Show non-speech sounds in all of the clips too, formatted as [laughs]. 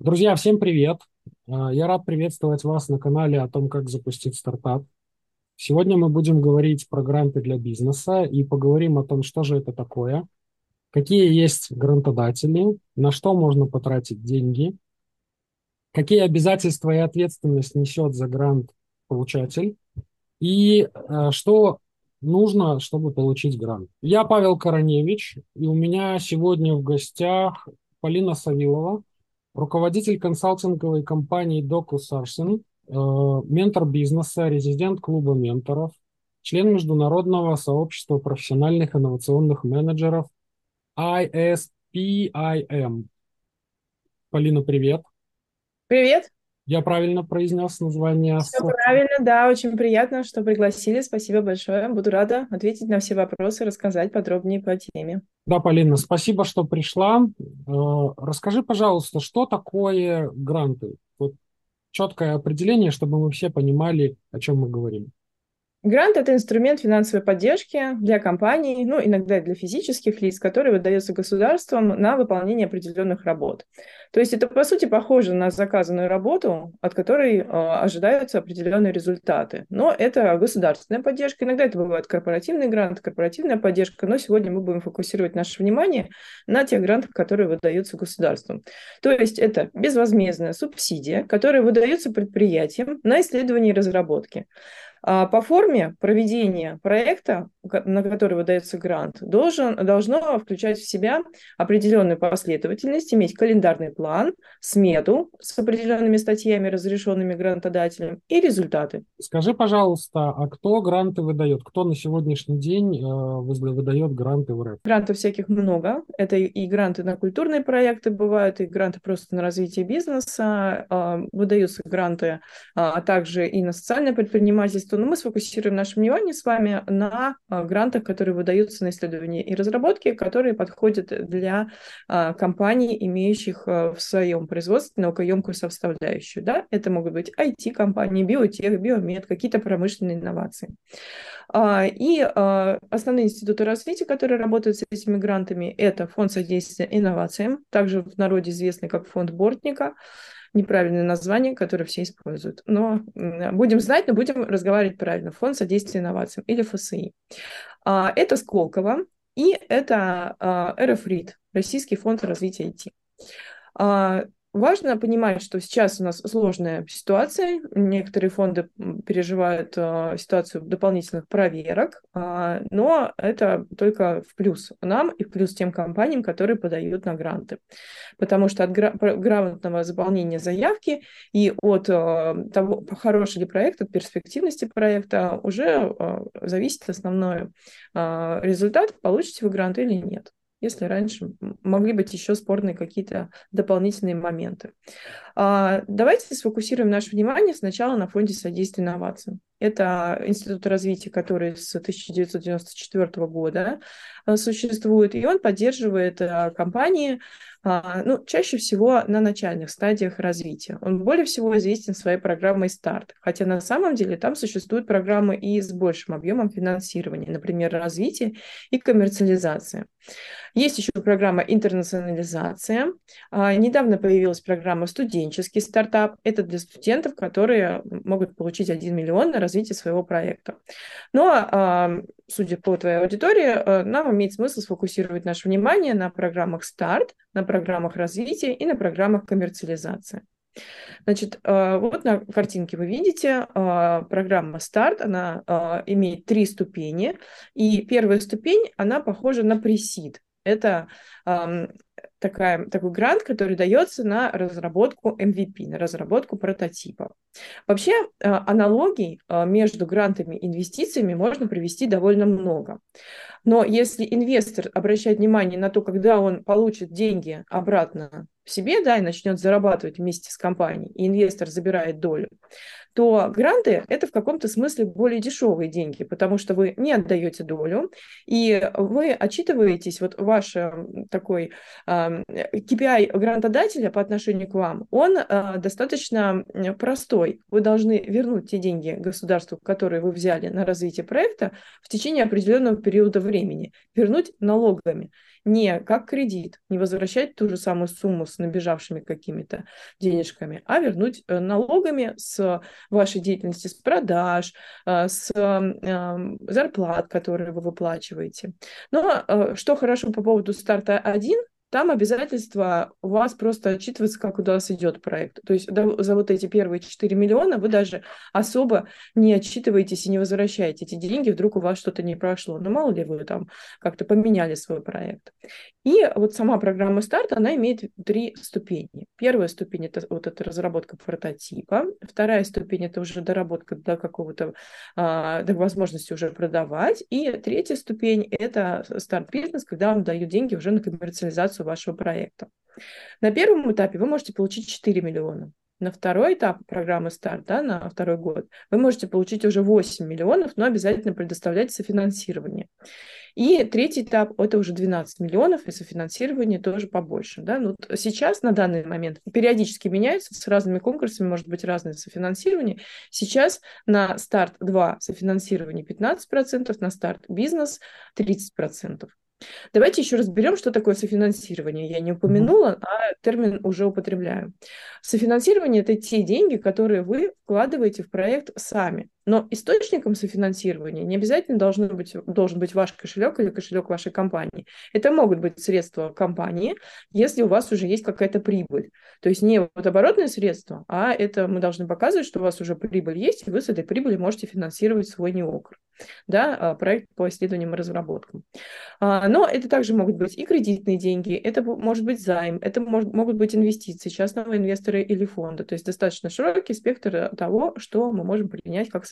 Друзья, всем привет! А, Я рад приветствовать вас на канале о том, как запустить стартап. Сегодня мы будем говорить про гранты для бизнеса и поговорим о том, что же это такое, какие есть грантодатели, на что можно потратить деньги, какие обязательства и ответственность несет за грант получатель и э, что нужно, чтобы получить грант. Я Павел Короневич, и у меня сегодня в гостях Полина Савилова, руководитель консалтинговой компании DocuSourcing, э, ментор бизнеса, резидент клуба менторов, член международного сообщества профессиональных инновационных менеджеров ISPIM. Полина, привет. Привет. Я правильно произнес название? Все правильно, да, очень приятно, что пригласили. Спасибо большое. Буду рада ответить на все вопросы, рассказать подробнее по теме. Да, Полина, спасибо, что пришла. Э, расскажи, пожалуйста, что такое гранты? Вот четкое определение, чтобы мы все понимали, о чем мы говорим. Грант – это инструмент финансовой поддержки для компаний, ну, иногда и для физических лиц, который выдается государством на выполнение определенных работ. То есть это, по сути, похоже на заказанную работу, от которой э, ожидаются определенные результаты. Но это государственная поддержка. Иногда это бывает корпоративный грант, корпоративная поддержка, но сегодня мы будем фокусировать наше внимание на тех грантах, которые выдаются государством. То есть это безвозмездная субсидия, которая выдается предприятиям на исследование и разработки. А по форме проведения проекта, на который выдается грант, должен, должно включать в себя определенную последовательность, иметь календарный план, смету с определенными статьями, разрешенными грантодателем, и результаты. Скажи, пожалуйста, а кто гранты выдает? Кто на сегодняшний день э, выдает гранты в РФ? Грантов всяких много. Это и гранты на культурные проекты бывают, и гранты просто на развитие бизнеса. Э, выдаются гранты, а также и на социальное предпринимательство производству, но мы сфокусируем наше внимание с вами на а, грантах, которые выдаются на исследования и разработки, которые подходят для а, компаний, имеющих а, в своем производстве наукоемкую составляющую. Да? Это могут быть IT-компании, биотех, биомед, какие-то промышленные инновации. И основные институты развития, которые работают с этими грантами, это фонд содействия инновациям, также в народе известный как фонд Бортника, неправильное название, которое все используют. Но будем знать, но будем разговаривать правильно. Фонд содействия инновациям или ФСИ. А, это Сколково и это а, РФРИД, Российский фонд развития IT. Важно понимать, что сейчас у нас сложная ситуация. Некоторые фонды переживают э, ситуацию дополнительных проверок, э, но это только в плюс нам и в плюс тем компаниям, которые подают на гранты. Потому что от гра- грамотного заполнения заявки и от э, того, хороший ли проект, от перспективности проекта уже э, зависит основной э, результат, получите вы грант или нет если раньше могли быть еще спорные какие-то дополнительные моменты. А, давайте сфокусируем наше внимание сначала на фонде содействия инновациям. Это институт развития, который с 1994 года а, существует, и он поддерживает а, компании, ну, чаще всего на начальных стадиях развития. Он более всего известен своей программой «Старт», хотя на самом деле там существуют программы и с большим объемом финансирования, например, развитие и коммерциализация. Есть еще программа «Интернационализация». Недавно появилась программа «Студенческий стартап». Это для студентов, которые могут получить 1 миллион на развитие своего проекта. Но, судя по твоей аудитории, э, нам имеет смысл сфокусировать наше внимание на программах «Старт», на программах развития и на программах коммерциализации. Значит, э, вот на картинке вы видите э, программа «Старт», она имеет три ступени, и первая ступень, она похожа на пресид. Это такая, такой грант, который дается на разработку MVP, на разработку прототипа. Вообще аналогий между грантами и инвестициями можно привести довольно много. Но если инвестор обращает внимание на то, когда он получит деньги обратно себе, да, и начнет зарабатывать вместе с компанией, и инвестор забирает долю, то гранты – это в каком-то смысле более дешевые деньги, потому что вы не отдаете долю, и вы отчитываетесь, вот ваш такой э, KPI грантодателя по отношению к вам, он э, достаточно простой. Вы должны вернуть те деньги государству, которые вы взяли на развитие проекта в течение определенного периода времени, вернуть налогами. Не как кредит, не возвращать ту же самую сумму с набежавшими какими-то денежками, а вернуть э, налогами с вашей деятельности, с продаж, э, с эм, зарплат, которые вы выплачиваете. Но э, что хорошо по поводу старта 1, там обязательства у вас просто отчитываться, как у вас идет проект. То есть за вот эти первые 4 миллиона вы даже особо не отчитываетесь и не возвращаете эти деньги, вдруг у вас что-то не прошло. Ну, мало ли вы там как-то поменяли свой проект. И вот сама программа старт, она имеет три ступени. Первая ступень – это вот эта разработка прототипа. Вторая ступень – это уже доработка до какого-то, а, до возможности уже продавать. И третья ступень – это старт-бизнес, когда вам дают деньги уже на коммерциализацию вашего проекта. На первом этапе вы можете получить 4 миллиона. На второй этап программы старт, да, на второй год, вы можете получить уже 8 миллионов, но обязательно предоставлять софинансирование. И третий этап – это уже 12 миллионов, и софинансирование тоже побольше. Да? Ну, сейчас, на данный момент, периодически меняются, с разными конкурсами может быть разное софинансирование. Сейчас на старт 2 софинансирование 15%, на старт бизнес 30%. Давайте еще разберем, что такое софинансирование. Я не упомянула, а термин уже употребляю. Софинансирование – это те деньги, которые вы вкладываете в проект сами. Но источником софинансирования не обязательно должен быть, должен быть ваш кошелек или кошелек вашей компании. Это могут быть средства компании, если у вас уже есть какая-то прибыль. То есть не вот оборотные средства, а это мы должны показывать, что у вас уже прибыль есть, и вы с этой прибыли можете финансировать свой неокр да, а, проект по исследованиям и разработкам. А, но это также могут быть и кредитные деньги, это может быть займ, это может, могут быть инвестиции частного инвестора или фонда. То есть достаточно широкий спектр того, что мы можем принять как.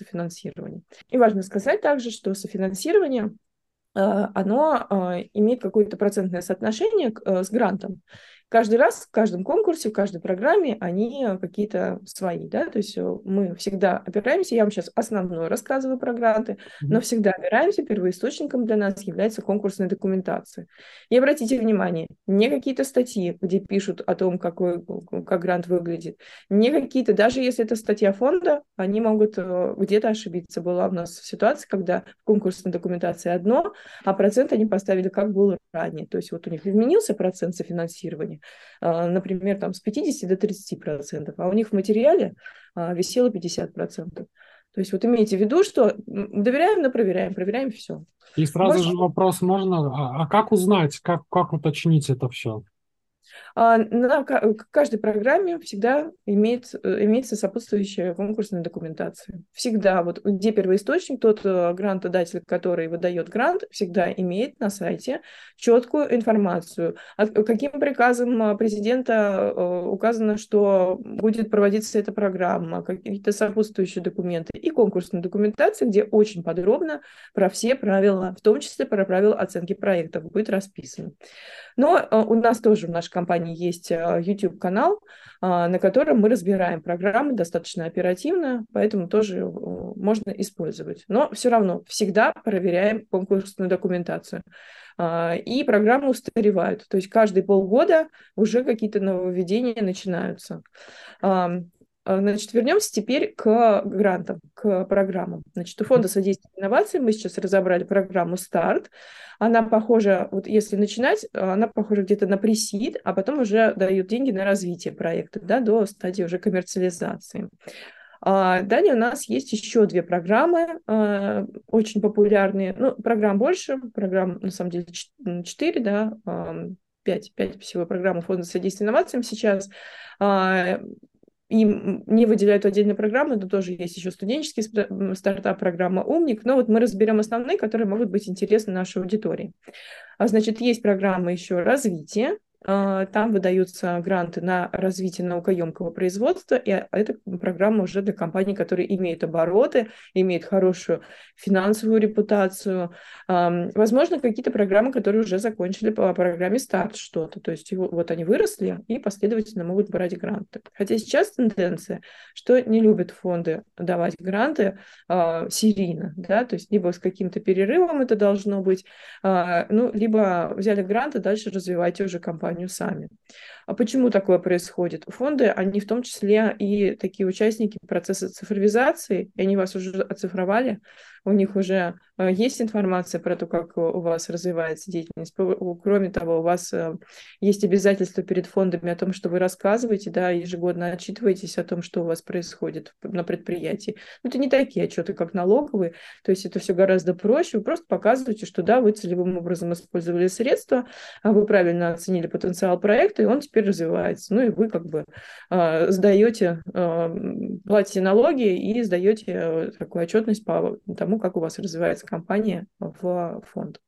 И важно сказать также, что софинансирование а, оно имеет какое-то процентное соотношение с грантом каждый раз в каждом конкурсе, в каждой программе они какие-то свои, да, то есть э, мы всегда опираемся, я вам сейчас основное рассказываю про гранты, но всегда опираемся, первоисточником для нас является конкурсная документация. И обратите внимание, не какие-то статьи, где пишут о том, какой, как грант выглядит, не какие-то, даже если это статья фонда, они могут э, где-то ошибиться. Была у нас ситуация, когда в конкурсной документации одно, а процент они поставили как было ранее. То есть вот у них изменился процент софинансирования, а, например, там с 50 до 30 процентов, а у них в материале а, висело 50 процентов. То есть вот имейте в виду, что доверяем, но проверяем, проверяем все. И сразу можно... же вопрос можно, а, а как узнать, как, как уточнить это все? А, на каждой программе всегда имеет, э, имеется сопутствующая конкурсная документация. Всегда, вот где первоисточник, тот э, грантодатель, который выдает грант, всегда имеет на сайте четкую информацию, каким приказом э, президента указано, что будет проводиться эта программа, какие-то сопутствующие документы и конкурсная документация, где очень подробно про все правила, в том числе про правила оценки проектов, будет расписано. Но у нас тоже в нашей компании компании есть э, YouTube-канал, а, на котором мы разбираем программы достаточно оперативно, поэтому тоже можно использовать. Но все равно всегда проверяем конкурсную документацию. А, и программы устаревают. То есть каждые полгода уже какие-то нововведения начинаются. А, значит, вернемся теперь к грантам, к программам. Значит, у Фонда содействия инновациям мы сейчас разобрали программу «Старт». Она похожа, вот если начинать, она похожа где-то на пресид, а потом уже дают деньги на развитие проекта, да, до стадии уже коммерциализации. А далее у нас есть еще две программы, очень популярные. Ну, программ больше, программ, на самом деле, четыре, да, пять, пять всего программ Фонда содействия инновациям сейчас. Им не выделяют отдельные программы, но тоже есть еще студенческий стартап-программа «Умник». Но вот мы разберем основные, которые могут быть интересны нашей аудитории. А, значит, есть программа еще развития, там выдаются гранты на развитие наукоемкого производства, и эта программа уже для компаний, которые имеют обороты, имеют хорошую финансовую репутацию. Возможно, какие-то программы, которые уже закончили по программе старт что-то, то есть вот они выросли и последовательно могут брать гранты. Хотя сейчас тенденция, что не любят фонды давать гранты а, серийно, да, то есть либо с каким-то перерывом это должно быть, а, ну, либо взяли гранты, дальше развивайте уже компанию компанию сами. А почему такое происходит? Фонды, они в том числе и такие участники процесса цифровизации, и они вас уже оцифровали, у них уже э, есть информация про то, как у вас развивается деятельность. Кроме того, у вас э, есть обязательства перед фондами о том, что вы рассказываете, да, ежегодно отчитываетесь о том, что у вас происходит на предприятии. Но это не такие отчеты, как налоговые, то есть это все гораздо проще. Вы просто показываете, что да, вы целевым образом использовали средства, а вы правильно оценили потенциал проекта, и он теперь развивается. Ну и вы как бы э, сдаете, э, платите налоги и сдаете такую отчетность по тому, как у вас развивается компания в фонд.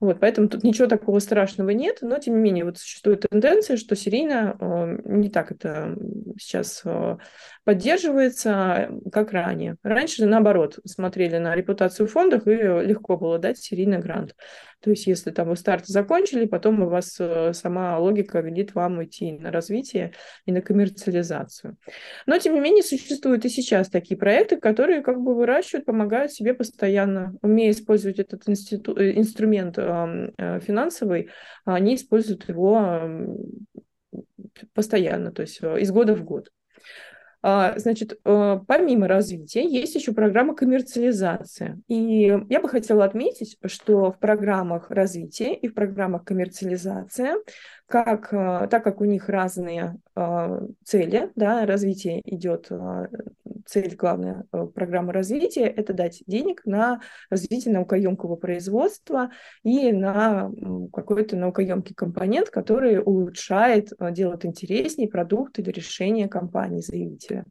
Вот, поэтому тут ничего такого страшного нет, но тем не менее вот существует тенденция, что серийно э, не так это сейчас э, поддерживается, как ранее. Раньше, наоборот, смотрели на репутацию в фондах, и легко было дать серийный грант. То есть если там вы старт закончили, потом у вас э, сама логика велит вам идти на развитие и на коммерциализацию. Но, тем не менее, существуют и сейчас такие проекты, которые как бы выращивают, помогают себе постоянно. Умея использовать этот институт, э, инструмент э, финансовый, они используют его постоянно, то есть из года в год. А, значит, э, помимо развития есть еще программа коммерциализации. И я бы хотела отметить, что в программах развития и в программах коммерциализации как, э, так как у них разные э, цели, да, развитие идет, э, цель главная программы развития – это дать денег на развитие наукоемкого производства и на какой-то наукоемкий компонент, который улучшает, делает интереснее продукт или решение компании-заявителя.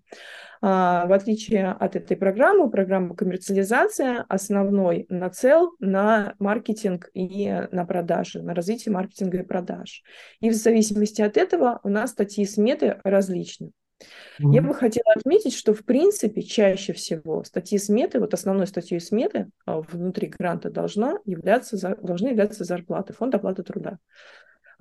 А, в отличие от этой программы, программа коммерциализация основной нацел на маркетинг и на продажи, на развитие маркетинга и продаж. И в зависимости от этого у нас статьи сметы различны. Mm-hmm. Я бы хотела отметить, что в принципе чаще всего статьи сметы, вот основной статьей сметы а, внутри гранта должна являться, должны являться зарплаты, фонд оплаты труда.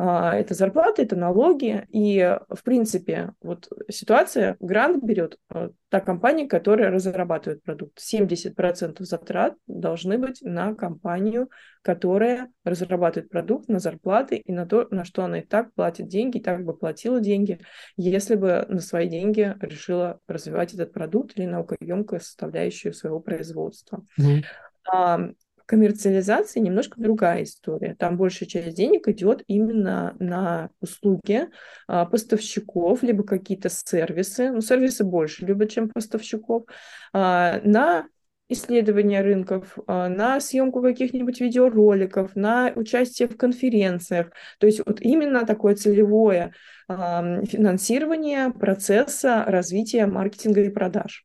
А, это зарплаты, это налоги. И, в принципе, вот ситуация, грант берет а, та компания, которая разрабатывает продукт. 70% затрат должны быть на компанию, которая разрабатывает продукт, на зарплаты и на то, на что она и так платит деньги, и так бы платила деньги, если бы на свои деньги решила развивать этот продукт или наукоемкую составляющую своего производства. Mm-hmm коммерциализации немножко другая история. Там большая часть денег идет именно на услуги а, поставщиков, либо какие-то сервисы. Ну, сервисы больше любят, чем поставщиков. А, на исследования рынков, а, на съемку каких-нибудь видеороликов, на участие в конференциях. То есть вот именно такое целевое финансирование процесса развития маркетинга и продаж.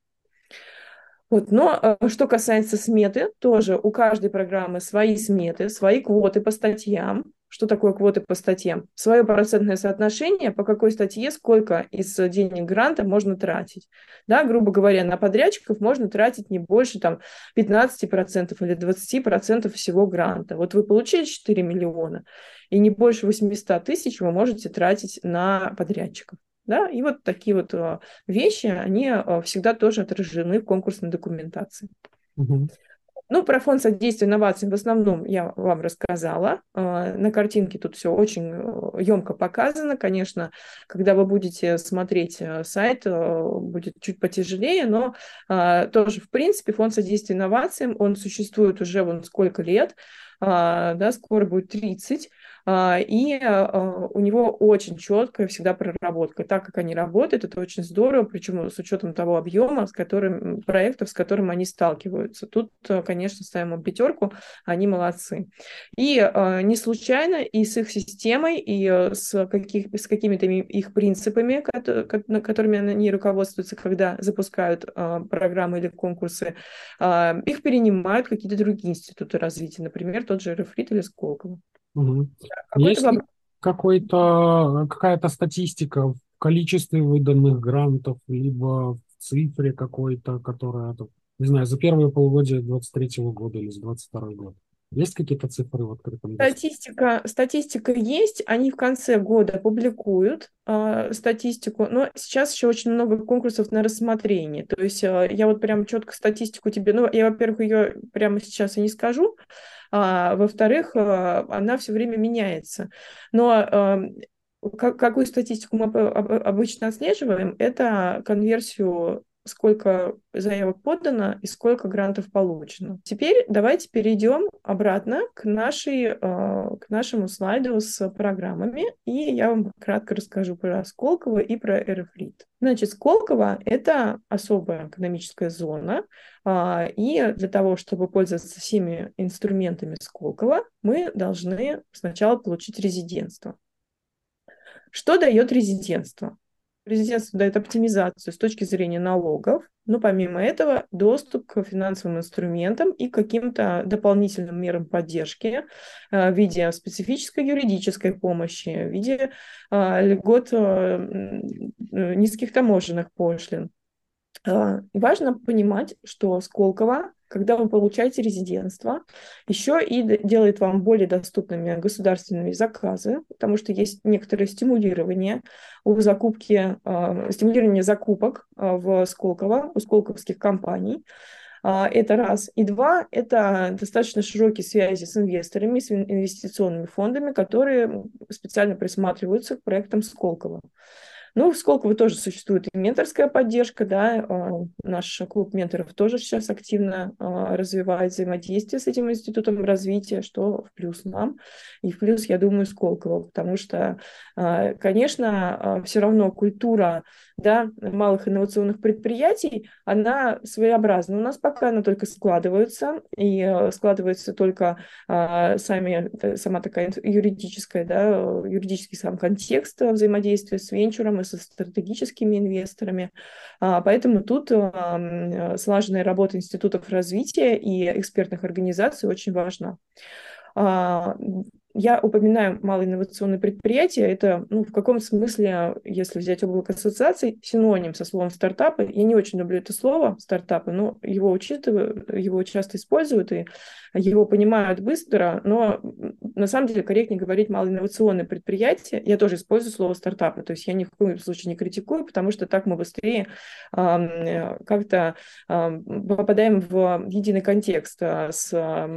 Вот. Но э, что касается сметы, тоже у каждой программы свои сметы, свои квоты по статьям. Что такое квоты по статьям? Свое процентное соотношение, по какой статье сколько из денег гранта можно тратить. Да, грубо говоря, на подрядчиков можно тратить не больше там, 15% или 20% всего гранта. Вот вы получили 4 миллиона, и не больше 800 тысяч вы можете тратить на подрядчиков. Да? И вот такие вот э, вещи, они э, всегда тоже отражены в конкурсной документации. Угу. Ну, про фонд содействия инновациям в основном я вам рассказала. Э, на картинке тут все очень емко показано. Конечно, когда вы будете смотреть сайт, будет чуть потяжелее, но тоже, в принципе, фонд содействия инновациям, он существует уже вон сколько лет, да, скоро будет 30. А, и а, у него очень четкая всегда проработка. Так как они работают, это очень здорово, причем с учетом того объема, с которым, проектов, с которым они сталкиваются. Тут, конечно, ставим им пятерку, они молодцы. И а, не случайно и с их системой, и с, каких, с какими-то их принципами, которыми они руководствуются, когда запускают программы или конкурсы, их перенимают какие-то другие институты развития, например, тот же Рефрит или Сколково. Угу. Есть ли какой-то, какая-то статистика в количестве выданных грантов, либо в цифре какой-то, которая, не знаю, за первое полугодие 23 года или за 22 год? Есть какие-то цифры в открытом Статистика, статистика есть, они в конце года публикуют э, статистику, но сейчас еще очень много конкурсов на рассмотрение. То есть э, я вот прям четко статистику тебе, ну, я, во-первых, ее прямо сейчас и не скажу, а, во-вторых, а, она все время меняется. Но а, какую статистику мы обычно отслеживаем, это конверсию сколько заявок подано и сколько грантов получено. Теперь давайте перейдем обратно к, нашей, к нашему слайду с программами, и я вам кратко расскажу про Сколково и про Аэрофлит. Значит, Сколково – это особая экономическая зона, и для того, чтобы пользоваться всеми инструментами Сколково, мы должны сначала получить резидентство. Что дает резидентство? Резидентство дает оптимизацию с точки зрения налогов, но помимо этого доступ к финансовым инструментам и каким-то дополнительным мерам поддержки э, в виде специфической юридической помощи, в виде э, льгот э, низких таможенных пошлин. Важно понимать, что Сколково когда вы получаете резидентство, еще и делает вам более доступными государственные заказы, потому что есть некоторое стимулирование у закупки, э, стимулирование закупок э, в Сколково, у сколковских компаний. Это раз. И два, это достаточно широкие связи с инвесторами, с инвестиционными фондами, которые специально присматриваются к проектам Сколково. Ну, в Сколково тоже существует и менторская поддержка, да, а, наш клуб менторов тоже сейчас активно а, развивает взаимодействие с этим институтом развития, что в плюс нам и в плюс, я думаю, Сколково, потому что, а, конечно, все равно культура да, малых инновационных предприятий, она своеобразна. У нас пока она только складывается, и складывается только сами, э, сама такая юридическая, да, юридический сам контекст взаимодействия с венчуром и со стратегическими инвесторами. А, поэтому тут слаженная работа институтов развития и экспертных организаций очень важна. Я упоминаю малоинновационные предприятия. Это ну, в каком смысле, если взять облако ассоциаций, синоним со словом стартапы. Я не очень люблю это слово стартапы, но его учитываю, его часто используют и его понимают быстро, но на самом деле корректнее говорить малоинновационные предприятия. Я тоже использую слово стартапы, то есть я ни в коем случае не критикую, потому что так мы быстрее э, как-то э, попадаем в единый контекст э, с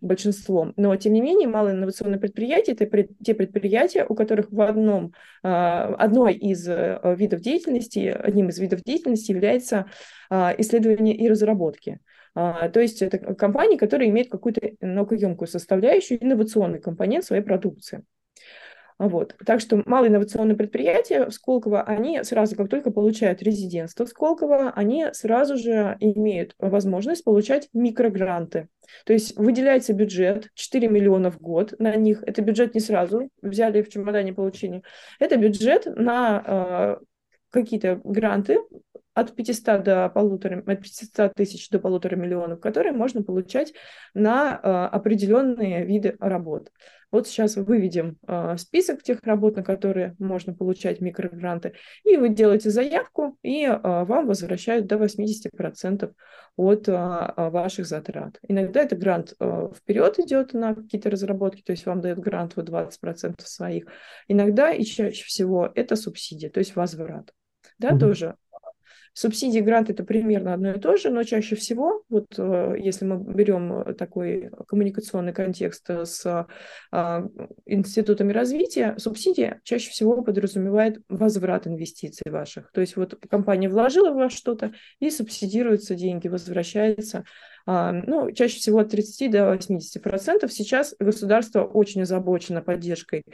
большинством. Но тем не менее малоинновационные предприятия предприятий – это те предприятия, у которых в одном, а, одной из э, видов деятельности, одним из видов деятельности является а, исследование и разработки. А, то есть это компании, которые имеют какую-то наукоемкую составляющую, инновационный компонент своей продукции. Вот. Так что малые инновационные предприятия в Сколково, они сразу, как только получают резидентство в Сколково, они сразу же имеют возможность получать микрогранты. То есть выделяется бюджет 4 миллиона в год на них. Это бюджет не сразу взяли в чемодане получения. Это бюджет на э, какие-то гранты от 500 до полутора, от 500 тысяч до полутора миллионов, которые можно получать на э, определенные виды работ. Вот сейчас выведем э, список тех работ, на которые можно получать микрогранты, и вы делаете заявку, и э, вам возвращают до 80% от э, ваших затрат. Иногда это грант э, вперед идет на какие-то разработки, то есть вам дают грант в 20% своих. Иногда и чаще всего это субсидия, то есть возврат. Да, mm-hmm. тоже Субсидии, грант – это примерно одно и то же, но чаще всего, вот э, если мы берем такой коммуникационный контекст с а, институтами развития, субсидия чаще всего подразумевает возврат инвестиций ваших. То есть вот компания вложила в вас что-то, и субсидируются деньги, возвращается а, ну, чаще всего от 30 до 80 процентов. Сейчас государство очень озабочено поддержкой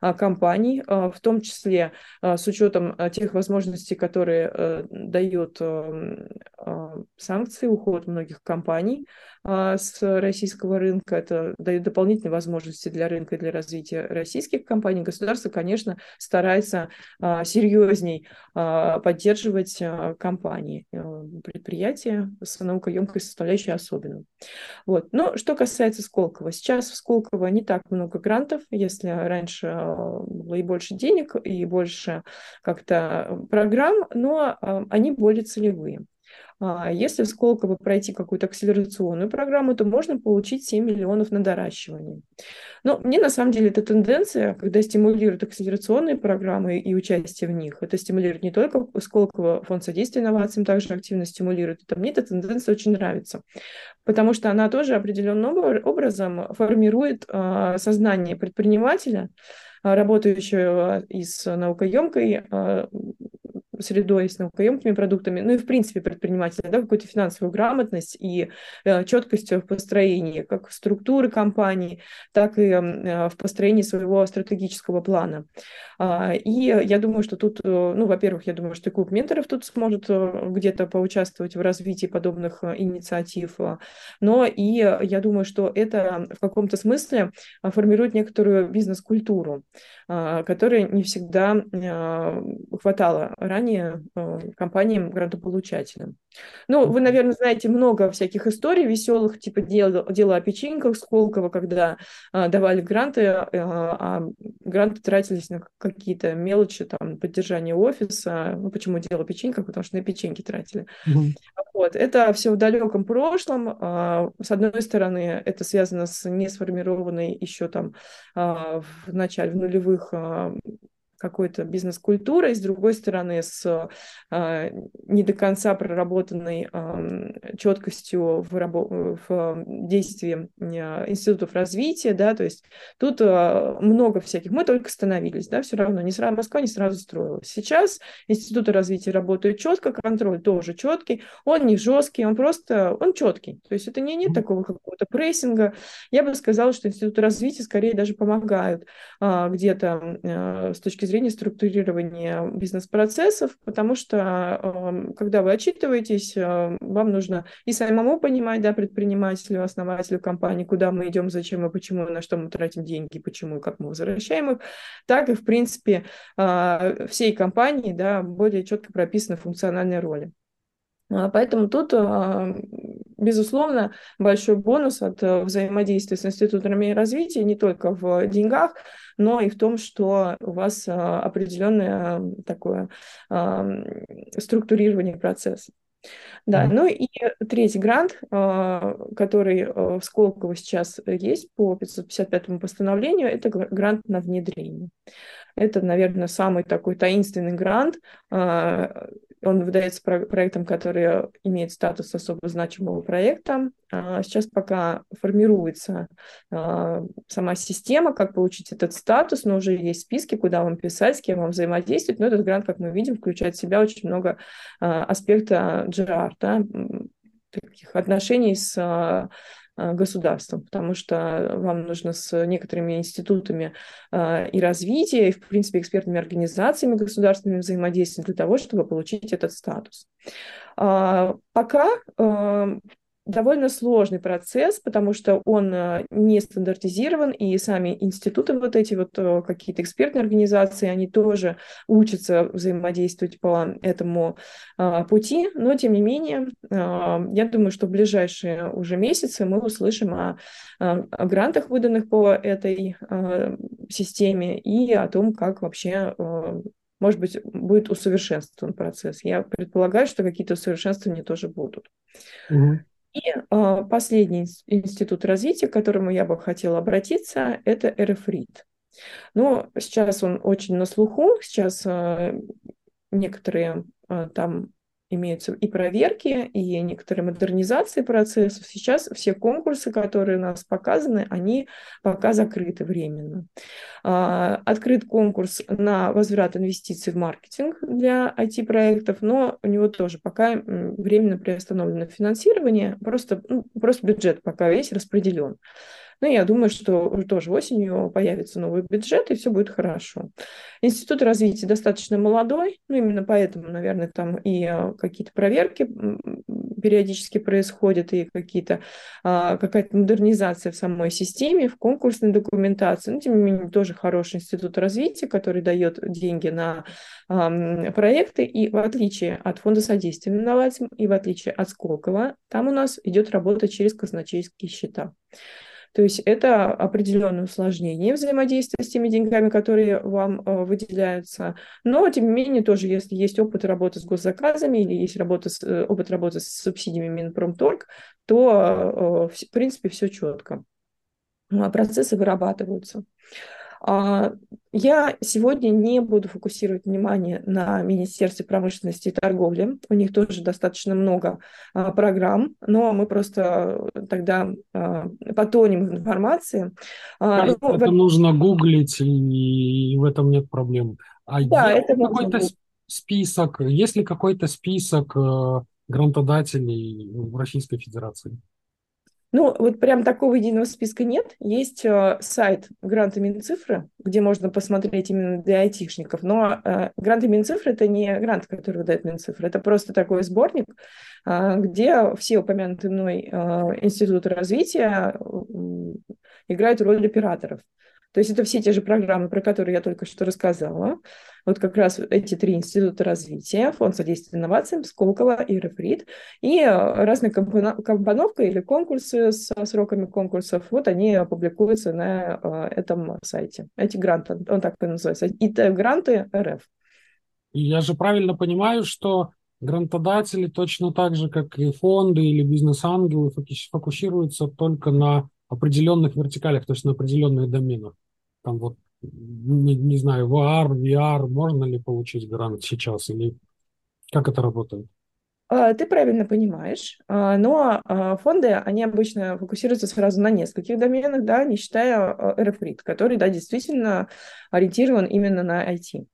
а, компаний, а, в том числе с учетом тех возможностей, которые э, дают санкции, уход многих компаний с российского рынка. Это дает дополнительные возможности для рынка и для развития российских компаний. Государство, конечно, старается серьезней поддерживать компании, э, предприятия с наукоемкой составляющей особенно. Вот. Но что касается Сколково, сейчас в Сколково не так много грантов, если раньше а, было и больше денег, и больше как-то программ, но а, они более целевые. А, если в Сколково пройти какую-то акселерационную программу, то можно получить 7 миллионов на доращивание. Но мне на самом деле эта тенденция, когда стимулируют акселерационные программы и участие в них, это стимулирует не только Сколково, фонд содействия инновациям также активно стимулирует. Это, мне эта тенденция очень нравится, потому что она тоже определенным образом формирует а, сознание предпринимателя, а, работающего и с наукоемкой средой, с наукоемкими продуктами, ну и в принципе предпринимателя, да, какую-то финансовую грамотность и э, четкость в построении как структуры компании, так и э, в построении своего стратегического плана. А, и я думаю, что тут, э, ну, во-первых, я думаю, что и клуб менторов тут сможет э, где-то поучаствовать в развитии подобных э, инициатив, но и я думаю, что это в каком-то смысле формирует некоторую бизнес-культуру, которой не всегда хватало ранее компаниям грантополучателям. Ну, вы, наверное, знаете много всяких историй веселых, типа дело, дело о печеньках Сколково, когда давали гранты, а гранты тратились на какие-то мелочи, там, поддержание офиса. Ну, почему дело печеньках? Потому что на печеньки тратили. Mm-hmm. Вот. Это все в далеком прошлом. А, с одной стороны, это связано с несформированной еще там а, в начале, в нулевых а, какой-то бизнес-культурой, с другой стороны, с э, не до конца проработанной э, четкостью в, рабо- в действии э, институтов развития, да, то есть тут э, много всяких, мы только становились, да, все равно, не сразу, Москва не сразу строилась. Сейчас институты развития работают четко, контроль тоже четкий, он не жесткий, он просто, он четкий, то есть это не нет такого какого-то прессинга. Я бы сказала, что институты развития скорее даже помогают э, где-то э, с точки зрения структурирования бизнес-процессов, потому что эм, когда вы отчитываетесь, э, вам нужно и самому понимать, да, предпринимателю, основателю компании, куда мы идем, зачем и почему, на что мы тратим деньги, почему и как мы возвращаем их, так и, в принципе, э, всей компании, да, более четко прописаны функциональные роли. А, поэтому тут, а, безусловно, большой бонус от э, взаимодействия с институтами развития не только в деньгах, но и в том, что у вас а, определенное такое структурирование процесса. Да, mm-hmm. ну и третий грант, который э, в Сколково сейчас есть по 555 постановлению, это грант на внедрение. Это, наверное, самый такой таинственный грант, он выдается проектом, который имеет статус особо значимого проекта. А сейчас пока формируется а, сама система, как получить этот статус, но уже есть списки, куда вам писать, с кем вам взаимодействовать. Но этот грант, как мы видим, включает в себя очень много а, аспекта GR, да, таких отношений с государством, потому что вам нужно с некоторыми институтами э, и развития, и, в принципе, экспертными организациями государственными взаимодействовать для того, чтобы получить этот статус. А, пока э, довольно сложный процесс, потому что он э, не стандартизирован, и сами институты, вот эти вот э, какие-то экспертные организации, они тоже учатся взаимодействовать по этому а, пути, но тем не менее, а, я думаю, что в ближайшие уже месяцы мы услышим о, о грантах, выданных по этой а, системе, и о том, как вообще может быть, будет усовершенствован процесс. Я предполагаю, что какие-то усовершенствования тоже будут. Угу. И э, последний институт развития, к которому я бы хотела обратиться, это РФРИД. Но сейчас он очень на слуху, сейчас э, некоторые э, там имеются и проверки, и некоторые модернизации процессов. Сейчас все конкурсы, которые у нас показаны, они пока закрыты временно. А, открыт конкурс на возврат инвестиций в маркетинг для IT-проектов, но у него тоже пока временно приостановлено финансирование, просто, ну, просто бюджет пока весь распределен. Но я думаю, что тоже осенью появится новый бюджет, и все будет хорошо. Институт развития достаточно молодой, ну именно поэтому, наверное, там и а, какие-то проверки периодически происходят, и какие-то, а, какая-то модернизация в самой системе, в конкурсной документации. Но, тем не менее, тоже хороший институт развития, который дает деньги на проекты, и в отличие от фонда содействия инновациям, и в отличие от Сколково, там у нас идет работа через казначейские счета. То есть это определенное усложнение взаимодействия с теми деньгами, которые вам э, выделяются. Но, тем не менее, тоже, если есть опыт работы с госзаказами или есть работа с, э, опыт работы с субсидиями Минпромторг, то, э, в принципе, все четко. А процессы вырабатываются. А, я сегодня не буду фокусировать внимание на Министерстве промышленности и торговли. У них тоже достаточно много а, программ, но мы просто тогда а, потонем в информации. А, ну, это в... нужно гуглить, и в этом нет проблем. А да, это какой-то список, есть ли какой-то список э, грантодателей в Российской Федерации? Ну, вот прям такого единого списка нет. Есть э, сайт гранты Минцифры, где можно посмотреть именно для айтишников. Но э, гранты Минцифры – это не грант, который выдает Минцифра. Это просто такой сборник, э, где все упомянутые мной э, институты развития э, играют роль операторов. То есть это все те же программы, про которые я только что рассказала. Вот как раз эти три института развития, Фонд содействия инновациям, Сколково и Рефрит, и э, разные компоновка или конкурсы с сроками конкурсов, вот они публикуются на э, этом сайте. Эти гранты, он так и называется, и гранты РФ. Я же правильно понимаю, что грантодатели точно так же, как и фонды или бизнес-ангелы, фокусируются только на определенных вертикалях, то есть на определенных доменах там вот, не, не знаю, VR, VR, можно ли получить грант сейчас или как это работает? А, ты правильно понимаешь, а, но а, фонды, они обычно фокусируются сразу на нескольких доменах, да, не считая RFRIT, который, да, действительно ориентирован именно на IT.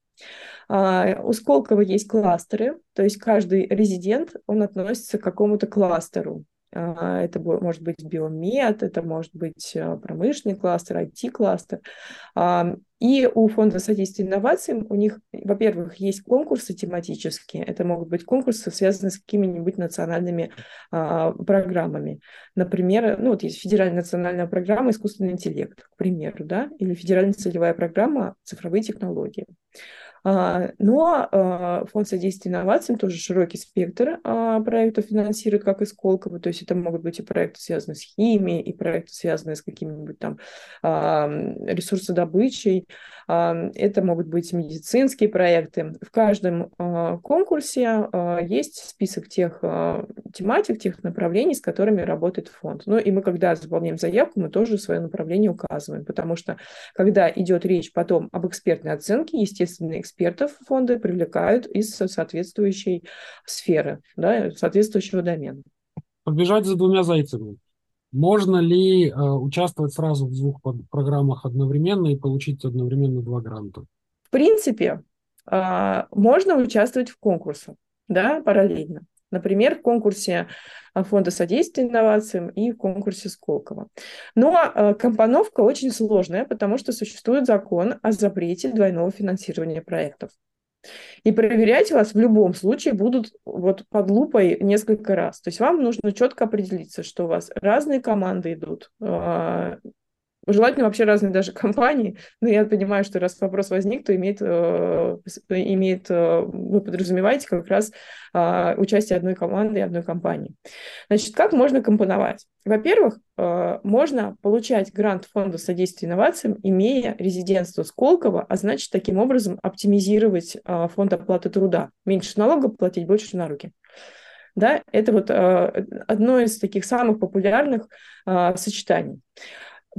У Сколково есть кластеры, то есть каждый резидент, он относится к какому-то кластеру. А, это может быть биомед, это может быть а, промышленный кластер, IT-кластер. И у Фонда содействия инновациям у них, во-первых, есть конкурсы тематические. Это могут быть конкурсы, связанные с какими-нибудь национальными а, программами. Например, ну вот есть федеральная национальная программа «Искусственный интеллект», к примеру, да, или федеральная целевая программа «Цифровые технологии». А, но а, фонд содействия инновациям тоже широкий спектр а, проектов финансирует, как и Сколково, то есть это могут быть и проекты, связанные с химией, и проекты, связанные с какими-нибудь там ресурсодобычей, это могут быть медицинские проекты. В каждом конкурсе есть список тех тематик, тех направлений, с которыми работает фонд. Ну и мы, когда заполняем заявку, мы тоже свое направление указываем, потому что когда идет речь потом об экспертной оценке, естественно, экспертов фонды привлекают из соответствующей сферы, да, соответствующего домена. Побежать за двумя зайцами. Можно ли э, участвовать сразу в двух программах одновременно и получить одновременно два гранта? В принципе, э, можно участвовать в конкурсах, да, параллельно. Например, в конкурсе э, Фонда содействия инновациям и в конкурсе Сколково. Но э, компоновка очень сложная, потому что существует закон о запрете двойного финансирования проектов. И проверять вас в любом случае будут вот под лупой несколько раз. То есть вам нужно четко определиться, что у вас разные команды идут, а, Желательно вообще разные даже [laughs] компании, но я понимаю, что раз вопрос возник, то имеет, э, имеет э, вы подразумеваете как раз э, участие одной команды и одной компании. Значит, как можно компоновать? Во-первых, э, можно получать грант Фонда содействия инновациям, имея резидентство Сколково, а значит, таким образом оптимизировать э, фонд оплаты труда. Меньше налогов платить, больше на руки. Да, это вот одно из таких самых популярных э, сочетаний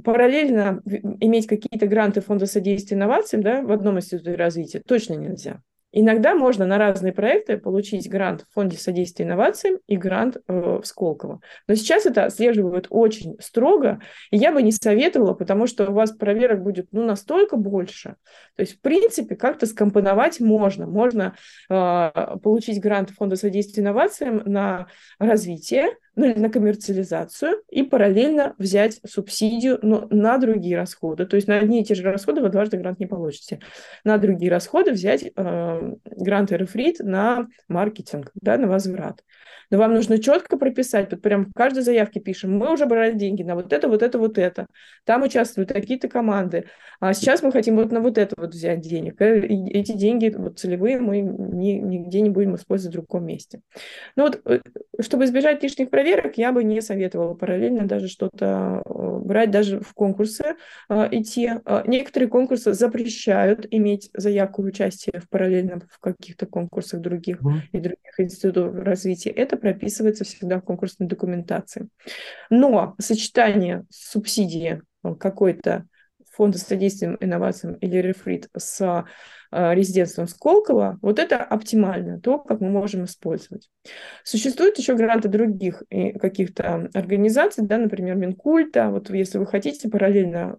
параллельно иметь какие-то гранты Фонда содействия инновациям да, в одном институте развития точно нельзя. Иногда можно на разные проекты получить грант в Фонде содействия инновациям и грант э, в Сколково. Но сейчас это отслеживают очень строго, и я бы не советовала, потому что у вас проверок будет ну, настолько больше. То есть, в принципе, как-то скомпоновать можно. Можно э, получить грант Фонда содействия инновациям на развитие, ну или на коммерциализацию, и параллельно взять субсидию но на другие расходы. То есть на одни и те же расходы вы дважды грант не получите. На другие расходы взять э, грант РФРИТ на маркетинг, да, на возврат. Но вам нужно четко прописать, вот прям в каждой заявке пишем, мы уже брали деньги на вот это, вот это, вот это. Там участвуют такие-то команды. А сейчас мы хотим вот на вот это вот взять денег. Э, и эти деньги вот целевые мы ни, нигде не будем использовать в другом месте. Ну вот, э, чтобы избежать лишних проверок, я бы не советовала параллельно даже что-то э, брать, даже в конкурсы идти. Некоторые конкурсы запрещают иметь заявку в участие в параллельно в каких-то конкурсах других mm. и других институтов развития. Это прописывается всегда в конкурсной документации. Но сочетание субсидии э, какой-то фонда содействия инновациям или рефрит с э, резидентством Сколково, вот это оптимально, то, как мы можем использовать. Существуют еще гранты других каких-то организаций, да, например, Минкульта. Вот если вы хотите параллельно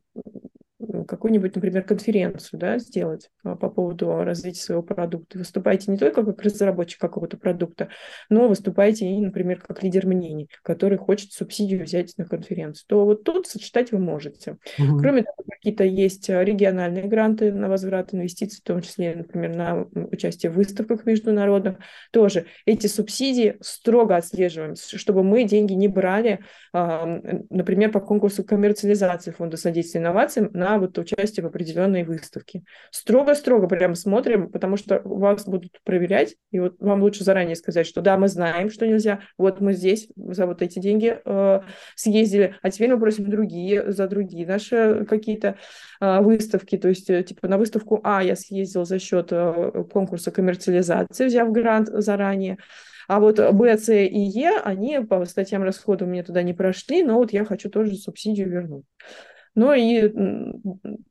какую-нибудь, например, конференцию да, сделать по поводу развития своего продукта. Выступаете не только как разработчик какого-то продукта, но выступаете и, например, как лидер мнений, который хочет субсидию взять на конференцию. То вот тут сочетать вы можете. Угу. Кроме того, какие-то есть региональные гранты на возврат инвестиций, в том числе, например, на участие в выставках международных. Тоже эти субсидии строго отслеживаем, чтобы мы деньги не брали, например, по конкурсу коммерциализации фонда содействия инновациям на вот участие в определенной выставке. Строго-строго прямо смотрим, потому что вас будут проверять, и вот вам лучше заранее сказать, что да, мы знаем, что нельзя, вот мы здесь за вот эти деньги э, съездили, а теперь мы просим другие, за другие наши какие-то э, выставки, то есть э, типа на выставку А я съездил за счет э, конкурса коммерциализации, взяв грант заранее, а вот Б, С и Е, они по статьям расходов мне туда не прошли, но вот я хочу тоже субсидию вернуть. Ну и,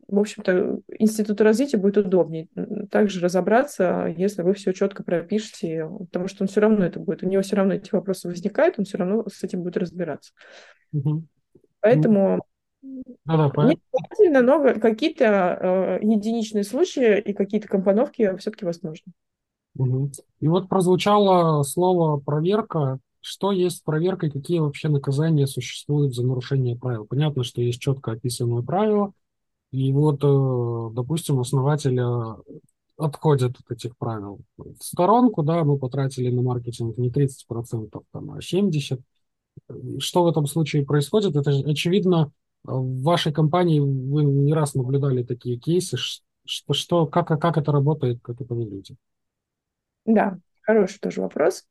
в общем-то, институту развития будет удобнее также разобраться, если вы все четко пропишете, потому что он все равно это будет, у него все равно эти вопросы возникают, он все равно с этим будет разбираться. Угу. Поэтому да, да, не обязательно, но какие-то э, единичные случаи и какие-то компоновки все-таки возможны. Угу. И вот прозвучало слово проверка. Что есть проверка и какие вообще наказания существуют за нарушение правил? Понятно, что есть четко описанные правила, и вот, э, допустим, основатели отходят от этих правил в сторонку, да, мы потратили на маркетинг не 30%, там, а 70%. Что в этом случае происходит? Это очевидно, в вашей компании вы не раз наблюдали такие кейсы, что, что как, как это работает, как это выглядит? Да, Хороший тоже вопрос.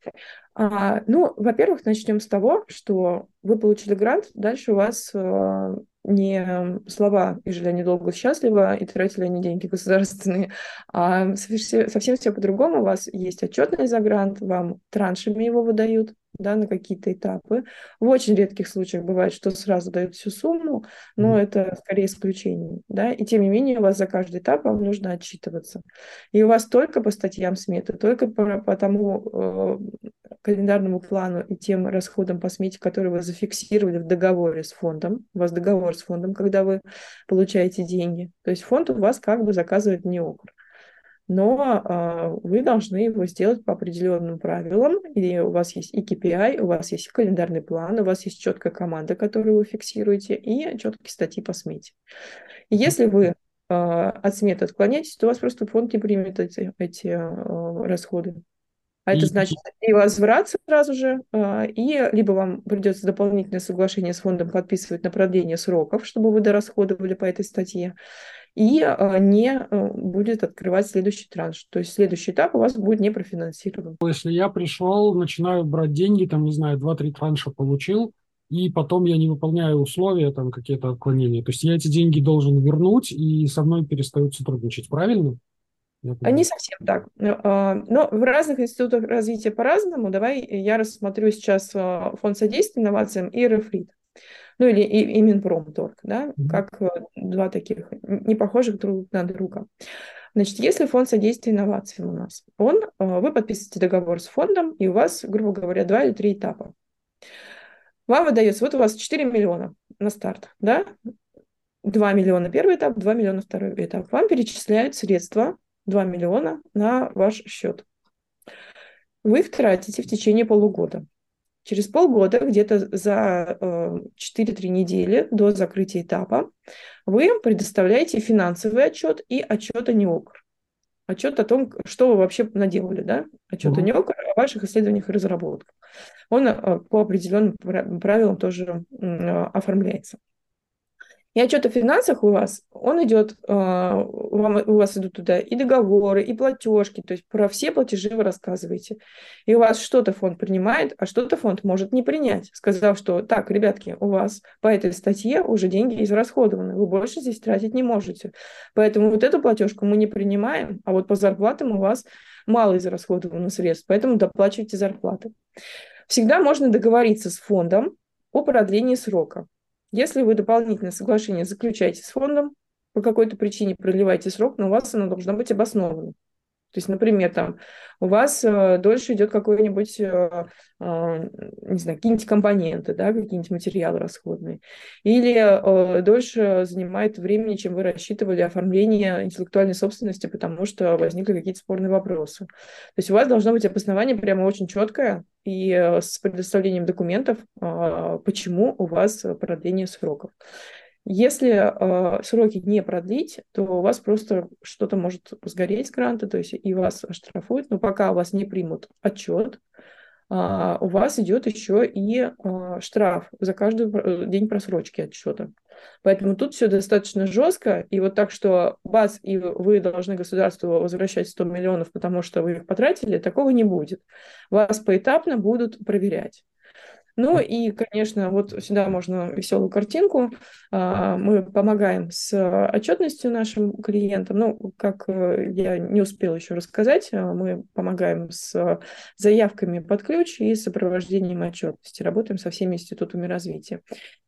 А, ну, во-первых, начнем с того, что вы получили грант, дальше у вас а, не слова «и жили они долго счастливо» и тратили они деньги [laughs] государственные, а совсем все по-другому. У вас есть отчетный за грант, вам траншами его выдают, да, на какие-то этапы. В очень редких случаях бывает, что сразу дают всю сумму, но mm. это скорее исключение, да, и тем не менее у вас за каждый этап вам нужно отчитываться. И у вас только по статьям сметы, только по, по тому э, календарному плану и тем расходам по смете, которые вы зафиксировали в договоре с фондом, у вас договор с фондом, когда вы получаете деньги, то есть фонд у вас как бы заказывает не окр но э, вы должны его сделать по определенным правилам, и у вас есть и KPI, у вас есть календарный план, у вас есть четкая команда, которую вы фиксируете, и четкие статьи по смете. И если вы э, от сметы отклоняетесь, то у вас просто фонд не примет эти, эти э, расходы. А это значит и возврат сразу же, и либо вам придется дополнительное соглашение с фондом подписывать на продление сроков, чтобы вы дорасходовали по этой статье, и а, не э, будет открывать следующий транш. То есть следующий этап у вас будет не профинансирован. Если я пришел, начинаю брать деньги, там, не знаю, 2-3 транша получил, и потом я не выполняю условия, там какие-то отклонения. То есть я эти деньги должен вернуть, и со мной перестают сотрудничать, правильно? Не совсем так. А, но в разных институтах развития по-разному. Давай я рассмотрю сейчас фонд содействия инновациям и Рефрит ну или и, и Минпромторг, да, mm-hmm. как э, два таких не похожих друг на друга. Значит, если фонд содействия инновациям у нас, он, э, вы подписываете договор с фондом, и у вас, грубо говоря, два или три этапа. Вам выдается, вот у вас 4 миллиона на старт, да, 2 миллиона первый этап, 2 миллиона второй этап. Вам перечисляют средства 2 миллиона на ваш счет. Вы их тратите в течение полугода. Через полгода, где-то за 4-3 э, недели до закрытия этапа, вы предоставляете финансовый отчет и отчет о НИОКР. Отчет о том, что вы вообще наделали, да? Отчет о НИОКР, о ваших исследованиях и разработках. Он э, по определенным правилам тоже оформляется. И отчет о финансах у вас, он идет, а, у вас идут туда и договоры, и платежки, то есть про все платежи вы рассказываете. И у вас что-то фонд принимает, а что-то фонд может не принять, сказав, что так, ребятки, у вас по этой статье уже деньги израсходованы, вы больше здесь тратить не можете. Поэтому вот эту платежку мы не принимаем, а вот по зарплатам у вас мало израсходовано средств, поэтому доплачивайте зарплаты. Всегда можно договориться с фондом о продлении срока. Если вы дополнительное соглашение заключаете с фондом, по какой-то причине продлеваете срок, но у вас оно должно быть обосновано. То есть, например, там у вас э, дольше идет какой-нибудь, э, э, не знаю, какие-нибудь компоненты, да, какие-нибудь материалы расходные, или э, дольше занимает времени, чем вы рассчитывали оформление интеллектуальной собственности, потому что возникли какие-то спорные вопросы. То есть у вас должно быть обоснование прямо очень четкое и э, с предоставлением документов, э, почему у вас продление сроков. Если э, сроки не продлить, то у вас просто что-то может сгореть с гранта, то есть и вас оштрафуют, но пока у вас не примут отчет, э, у вас идет еще и э, штраф за каждый э, день просрочки отчета. Поэтому тут все достаточно жестко, и вот так, что вас и вы должны государству возвращать 100 миллионов, потому что вы их потратили, такого не будет. Вас поэтапно будут проверять. Ну и, конечно, вот сюда можно веселую картинку. А, мы помогаем с отчетностью нашим клиентам. Ну, как э, я не успела еще рассказать, а, мы помогаем с заявками под ключ и сопровождением отчетности. Работаем со всеми институтами развития.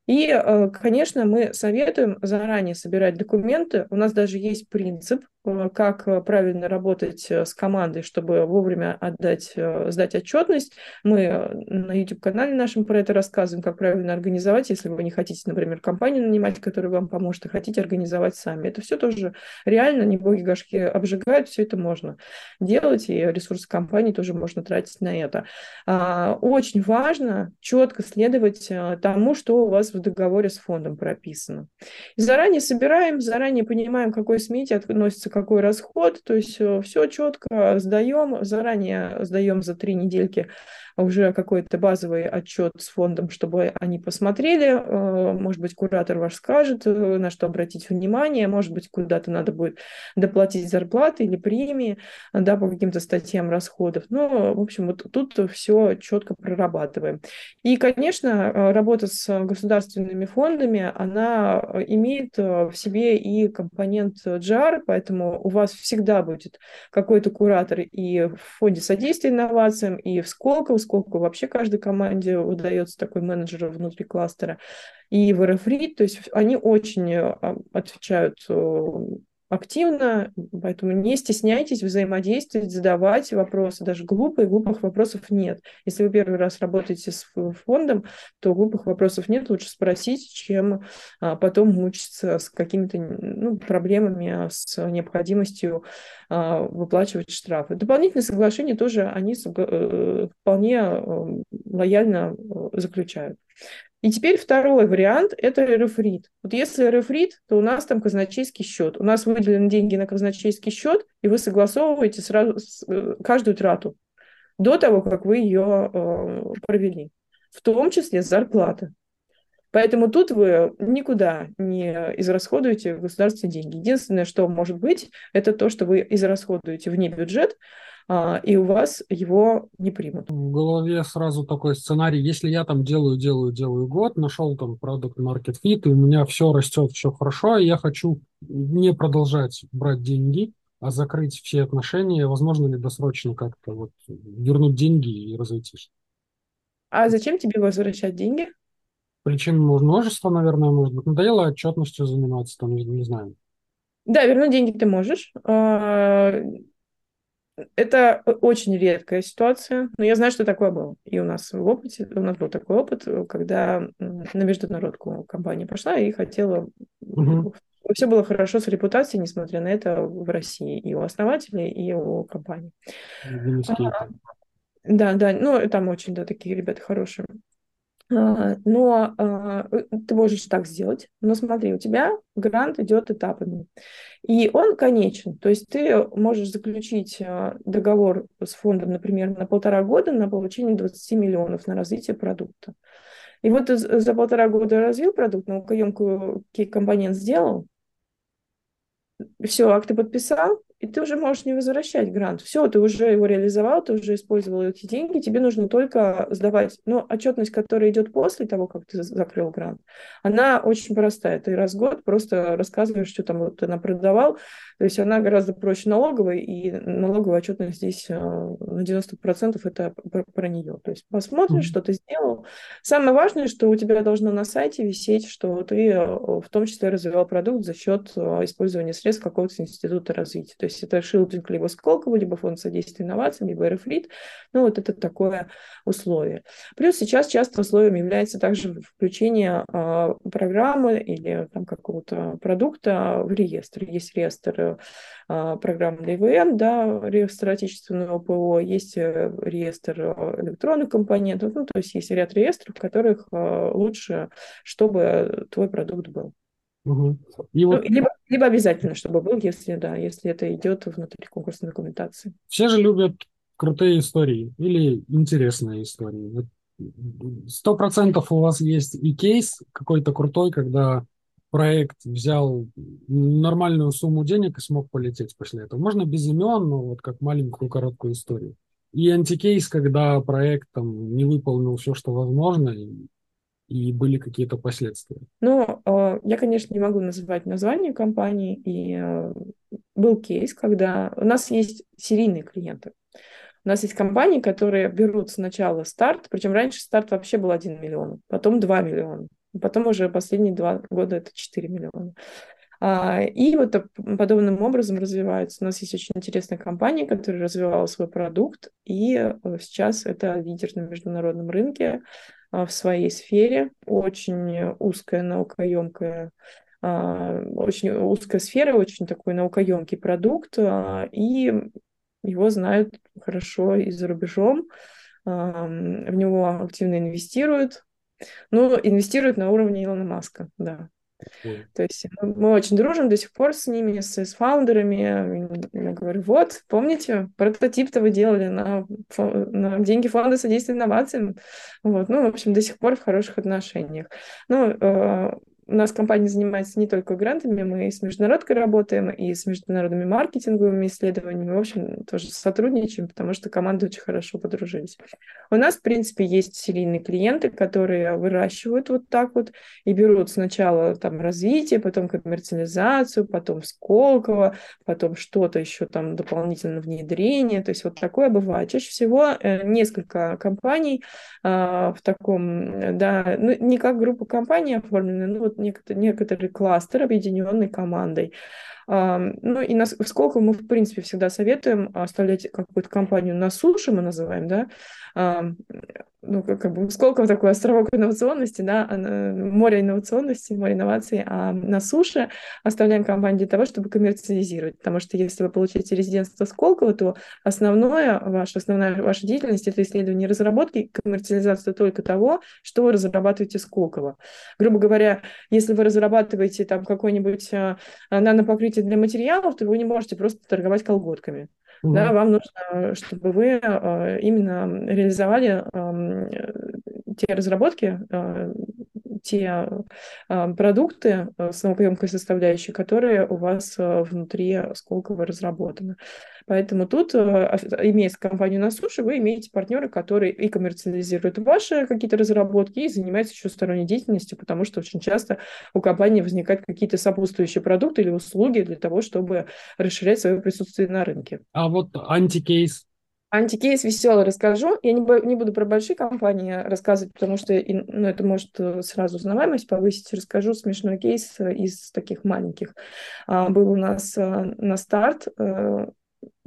И, э, конечно, мы советуем заранее собирать документы. У нас даже есть принцип, э, как э, правильно работать с командой, чтобы вовремя отдать, сдать отчетность. Мы на YouTube-канале нашем про это рассказываем, как правильно организовать, если вы не хотите, например, компанию нанимать, которая вам поможет, а хотите организовать сами. Это все тоже реально, не боги гашки обжигают, все это можно делать, и ресурсы компании тоже можно тратить на это. А, очень важно четко следовать тому, что у вас в договоре с фондом прописано. И заранее собираем, заранее понимаем, какой смете относится какой расход, то есть э, все четко сдаем, заранее сдаем за три недельки уже какой-то базовый отчет с фондом, чтобы они посмотрели, э, может быть, куратор ваш скажет, э, на что обратить внимание, может быть, куда-то надо будет доплатить зарплаты или премии, да, по каким-то статьям расходов. Ну, в общем, вот тут все четко прорабатываем. И, конечно, работа с государственными фондами, она имеет в себе и компонент GR, поэтому у вас всегда будет какой-то куратор и в фонде содействия инновациям, и в Сколково, сколько вообще каждой команде удается такой менеджер внутри кластера, и в RFREAD, то есть они очень э, отвечают э, активно, поэтому не стесняйтесь взаимодействовать, задавать вопросы, даже глупые, глупых вопросов нет. Если вы первый раз работаете с фондом, то глупых вопросов нет, лучше спросить, чем а, потом мучиться с какими-то ну, проблемами, а, с необходимостью а, выплачивать штрафы. Дополнительные соглашения тоже они э, вполне э, лояльно э, заключают. И теперь второй вариант – это РФРИД. Вот если РФРИД, то у нас там казначейский счет. У нас выделены деньги на казначейский счет, и вы согласовываете сразу э, каждую трату до того, как вы ее э, провели, в том числе зарплата. Поэтому тут вы никуда не израсходуете государственные деньги. Единственное, что может быть, это то, что вы израсходуете вне бюджет, и у вас его не примут. В голове сразу такой сценарий, если я там делаю, делаю, делаю год, нашел там продукт Market Fit, и у меня все растет, все хорошо, и я хочу не продолжать брать деньги, а закрыть все отношения, возможно ли досрочно как-то вот вернуть деньги и разойтись. А зачем тебе возвращать деньги? Причин множество, наверное, может быть. Надоело отчетностью заниматься, там, не, не знаю. Да, вернуть деньги ты можешь. Это очень редкая ситуация, но я знаю, что такое было. И у нас в опыте, у нас был такой опыт, когда на международку компания пошла и хотела... Угу. Все было хорошо с репутацией, несмотря на это, в России. И у основателей, и у компании. А, да, да, ну, там очень, да, такие ребята хорошие. А, но а, э, ты можешь так сделать. Но смотри, у тебя грант идет этапами. И он конечен. То есть ты можешь заключить а, договор с фондом, например, на полтора года на получение 20 миллионов на развитие продукта. И вот ты за полтора года развил продукт, наукоемкую компонент сделал, все, акты подписал, и ты уже можешь не возвращать грант. Все, ты уже его реализовал, ты уже использовал эти деньги, тебе нужно только сдавать. Но отчетность, которая идет после того, как ты закрыл грант, она очень простая. Ты раз в год просто рассказываешь, что там вот ты продавал. То есть она гораздо проще налоговой, и налоговая отчетность здесь э, на 90% это про, про нее. То есть посмотришь, mm-hmm. что ты сделал. Самое важное, что у тебя должно на сайте висеть, что ты э, в том числе развивал продукт за счет э, использования средств какого-то института развития. То есть это шилдинг либо Сколково, либо фонд содействия инновациям, либо РФРИД. Ну, вот это такое условие. Плюс сейчас часто условием является также включение программы или там какого-то продукта в реестр. Есть реестр программ для ИВМ, да, реестр отечественного ПО, есть э, реестр электронных компонентов, ну, то есть есть ряд реестров, в которых э, лучше, чтобы твой продукт был. Угу. И вот... ну, либо, либо обязательно, чтобы был, если да, если это идет внутри конкурсной документации. Все же любят крутые истории или интересные истории. Сто процентов у вас есть и кейс какой-то крутой, когда проект взял нормальную сумму денег и смог полететь после этого. Можно без имен, но вот как маленькую короткую историю. И антикейс, когда проект там не выполнил все, что возможно, и и были какие-то последствия? Ну, э, я, конечно, не могу называть название компании, и э, был кейс, когда у нас есть серийные клиенты. У нас есть компании, которые берут сначала старт, причем раньше старт вообще был 1 миллион, потом 2 миллиона, потом уже последние два года это 4 миллиона. А, и вот подобным образом развивается. У нас есть очень интересная компания, которая развивала свой продукт, и э, сейчас это лидер на международном рынке. А, в своей сфере, очень узкая, наукоемкая а, очень узкая сфера, очень такой наукоемкий продукт, а, и его знают хорошо и за рубежом, в него активно инвестируют, ну, инвестируют на уровне Илона Маска, да. То есть мы, очень дружим до сих пор с ними, с, с фаундерами. Я говорю, вот, помните, прототип-то вы делали на, на деньги фонда содействия инновациям. Вот, ну, в общем, до сих пор в хороших отношениях. Ну, э, у нас компания занимается не только грантами, мы и с международкой работаем, и с международными маркетинговыми исследованиями. В общем, тоже сотрудничаем, потому что команды очень хорошо подружились. У нас, в принципе, есть серийные клиенты, которые выращивают вот так вот и берут сначала там развитие, потом коммерциализацию, потом Сколково, потом что-то еще там дополнительно внедрение. То есть вот такое бывает. Чаще всего э, несколько компаний э, в таком, да, ну, не как группа компаний оформлены, вот вот некоторый, некоторый кластер, объединенный командой. Ну и нас, сколько мы, в принципе, всегда советуем оставлять какую-то компанию на суше, мы называем, да, ну, как, как бы, сколько такой островок инновационности, да, море инновационности, море инноваций, а на суше оставляем компанию для того, чтобы коммерциализировать, потому что если вы получите резидентство Сколково, то основное, ваша, основная ваша деятельность — это исследование разработки, коммерциализация только того, что вы разрабатываете Сколково. Грубо говоря, если вы разрабатываете там какой-нибудь а, нанопокрытие для материалов, то вы не можете просто торговать колготками. Mm-hmm. Да, вам нужно, чтобы вы э, именно реализовали э, те разработки, э, те э, продукты э, с наукоемкой составляющей, которые у вас э, внутри Сколково разработаны. Поэтому тут, имея компанию на суше, вы имеете партнера, который и коммерциализирует ваши какие-то разработки, и занимается еще сторонней деятельностью, потому что очень часто у компании возникают какие-то сопутствующие продукты или услуги для того, чтобы расширять свое присутствие на рынке. А вот антикейс Антикейс веселый расскажу. Я не, не буду про большие компании рассказывать, потому что ну, это может э, сразу узнаваемость повысить. Расскажу смешной кейс э, из таких маленьких. А, был у нас э, на старт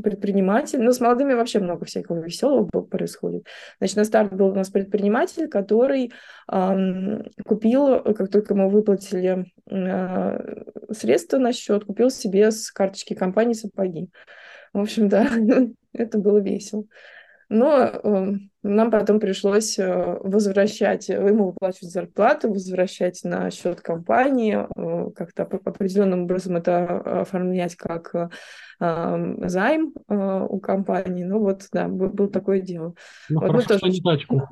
предприниматель, ну, с молодыми вообще много всякого веселого происходит. Значит, на старт был у нас предприниматель, который эм, купил, как только мы выплатили э, средства на счет, купил себе с карточки компании сапоги. В общем, да, [laughs] это было весело. Но э, нам потом пришлось э, возвращать, ему выплачивать зарплату, возвращать на счет компании, э, как-то определенным образом это оформлять как э, займ э, у компании. Ну вот, да, был такое дело. Ну, вот хорошо, тоже... что не тачку.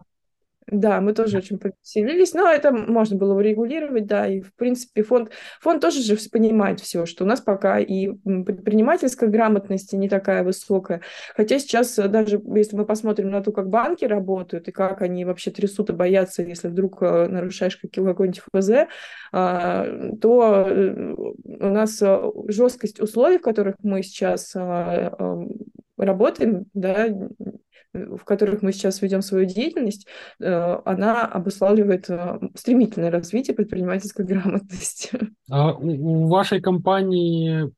Да, мы тоже очень повеселились, но это можно было урегулировать, да, и, в принципе, фонд, фонд тоже же понимает все, что у нас пока и предпринимательская грамотность не такая высокая, хотя сейчас э, даже, если мы посмотрим на то, как банки работают и как они вообще трясут и боятся, если вдруг э, нарушаешь какой-нибудь ФЗ, а, то э, у нас жесткость условий, в которых мы сейчас работаем, да, в которых мы сейчас ведем свою деятельность, э, она обуславливает э, стремительное развитие предпринимательской [laughs] грамотности. А у вашей компании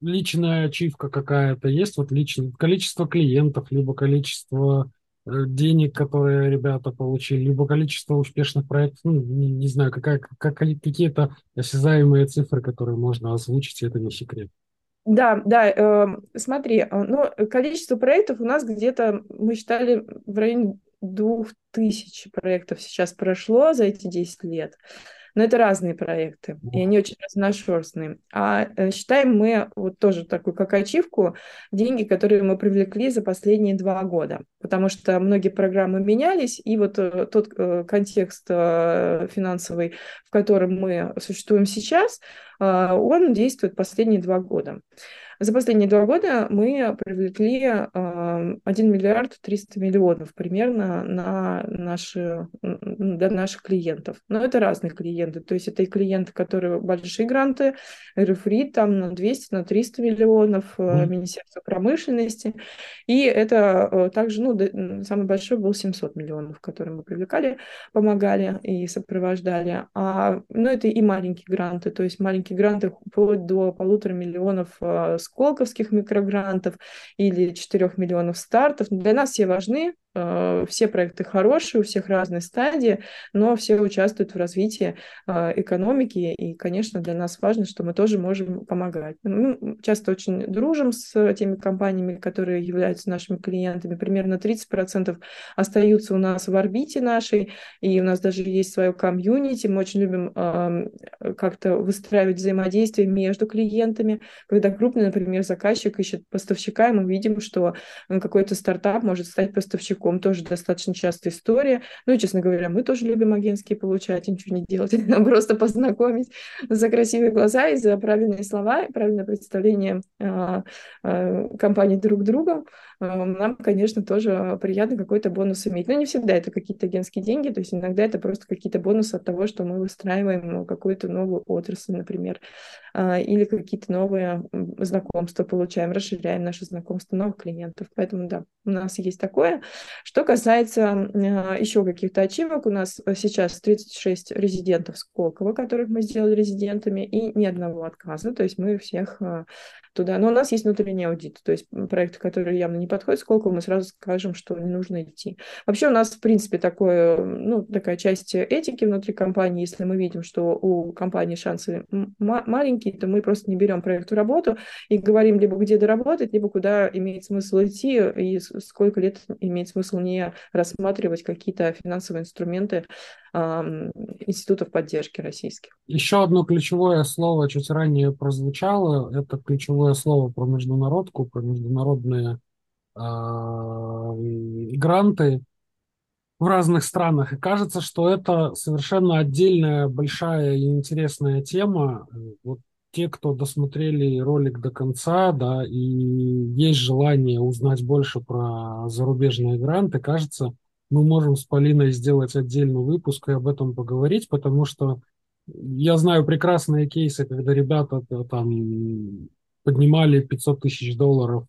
личная ачивка какая-то есть, вот личное количество клиентов, либо количество э, денег, которые ребята получили, либо количество успешных проектов, ну, не, не знаю, какая, как, какие-то осязаемые цифры, которые можно озвучить, это не секрет. Да, да, э, смотри, э, ну, количество проектов у нас где-то, мы считали, в районе двух тысяч проектов сейчас прошло за эти 10 лет. Но это разные проекты, и они очень разношерстные. А э, считаем мы вот тоже такую как ачивку деньги, которые мы привлекли за последние два года, потому что многие программы менялись, и вот э, тот э, контекст финансовый, в котором мы существуем сейчас, он действует последние два года. За последние два года мы привлекли 1 миллиард 300 миллионов примерно на наши, для наших клиентов. Но это разные клиенты. То есть это и клиенты, которые большие гранты, рефри там на 200, на 300 миллионов, mm. Министерство промышленности. И это э, также, ну, самый большой был 700 миллионов, которые мы привлекали, помогали и сопровождали. А, ну, это и маленькие гранты, то есть маленькие гранты вплоть до полутора миллионов э, сколковских микрогрантов или 4 миллионов стартов. Для нас все важны, все проекты хорошие, у всех разные стадии, но все участвуют в развитии э, экономики, и, конечно, для нас важно, что мы тоже можем помогать. Мы часто очень дружим с теми компаниями, которые являются нашими клиентами. Примерно 30% остаются у нас в орбите нашей, и у нас даже есть свое комьюнити. Мы очень любим эм, как-то выстраивать взаимодействие между клиентами. Когда крупный, например, заказчик ищет поставщика, и мы видим, что какой-то стартап может стать поставщиком языком тоже достаточно частая история. Ну и, честно говоря, мы тоже любим агентские получать, ничего не делать, [laughs] просто познакомить за красивые глаза и за правильные слова, правильное представление а, а, компании друг друга. А, нам, конечно, тоже приятно какой-то бонус иметь. Но не всегда это какие-то агентские деньги, то есть иногда это просто какие-то бонусы от того, что мы выстраиваем какую-то новую отрасль, например, или какие-то новые знакомства получаем, расширяем наши знакомства новых клиентов. Поэтому да, у нас есть такое. Что касается э, еще каких-то ачивок, у нас сейчас 36 резидентов Сколково, которых мы сделали резидентами, и ни одного отказа, то есть мы всех э, туда. Но у нас есть внутренний аудит, то есть проекты, которые явно не подходят Сколково, мы сразу скажем, что не нужно идти. Вообще у нас, в принципе, такое, ну, такая часть этики внутри компании, если мы видим, что у компании шансы маленькие, то мы просто не берем проект в работу и говорим либо где доработать, либо куда имеет смысл идти и сколько лет имеет смысл не рассматривать какие-то финансовые инструменты институтов поддержки российских. Еще одно ключевое слово чуть ранее прозвучало. Это ключевое слово про международку, про международные э, гранты в разных странах. И кажется, что это совершенно отдельная большая и интересная тема. Вот те, кто досмотрели ролик до конца, да, и есть желание узнать больше про зарубежные гранты, кажется, мы можем с Полиной сделать отдельный выпуск и об этом поговорить, потому что я знаю прекрасные кейсы, когда ребята там поднимали 500 тысяч долларов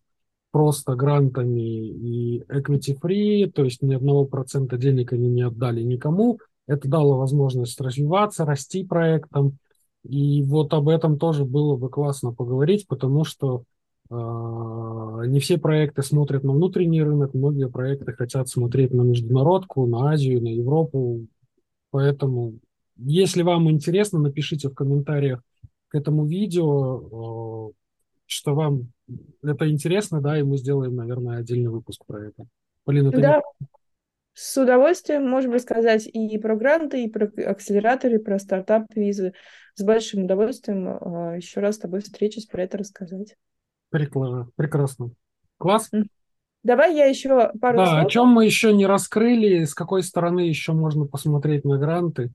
просто грантами и equity free, то есть ни одного процента денег они не отдали никому. Это дало возможность развиваться, расти проектом. И вот об этом тоже было бы классно поговорить, потому что не все проекты смотрят на внутренний рынок, многие проекты хотят смотреть на международку, на Азию, на Европу. Поэтому, если вам интересно, напишите в комментариях к этому видео, а, что вам это интересно, да, и мы сделаем, наверное, отдельный выпуск про это. Полина, ты да. Не... С удовольствием можем рассказать и про гранты, и про акселераторы, и про стартап-визы. С большим удовольствием а, еще раз с тобой встречусь про это рассказать. Прекрасно. Прекрасно. Класс. Давай я еще пару да, слов. о чем мы еще не раскрыли, с какой стороны еще можно посмотреть на гранты.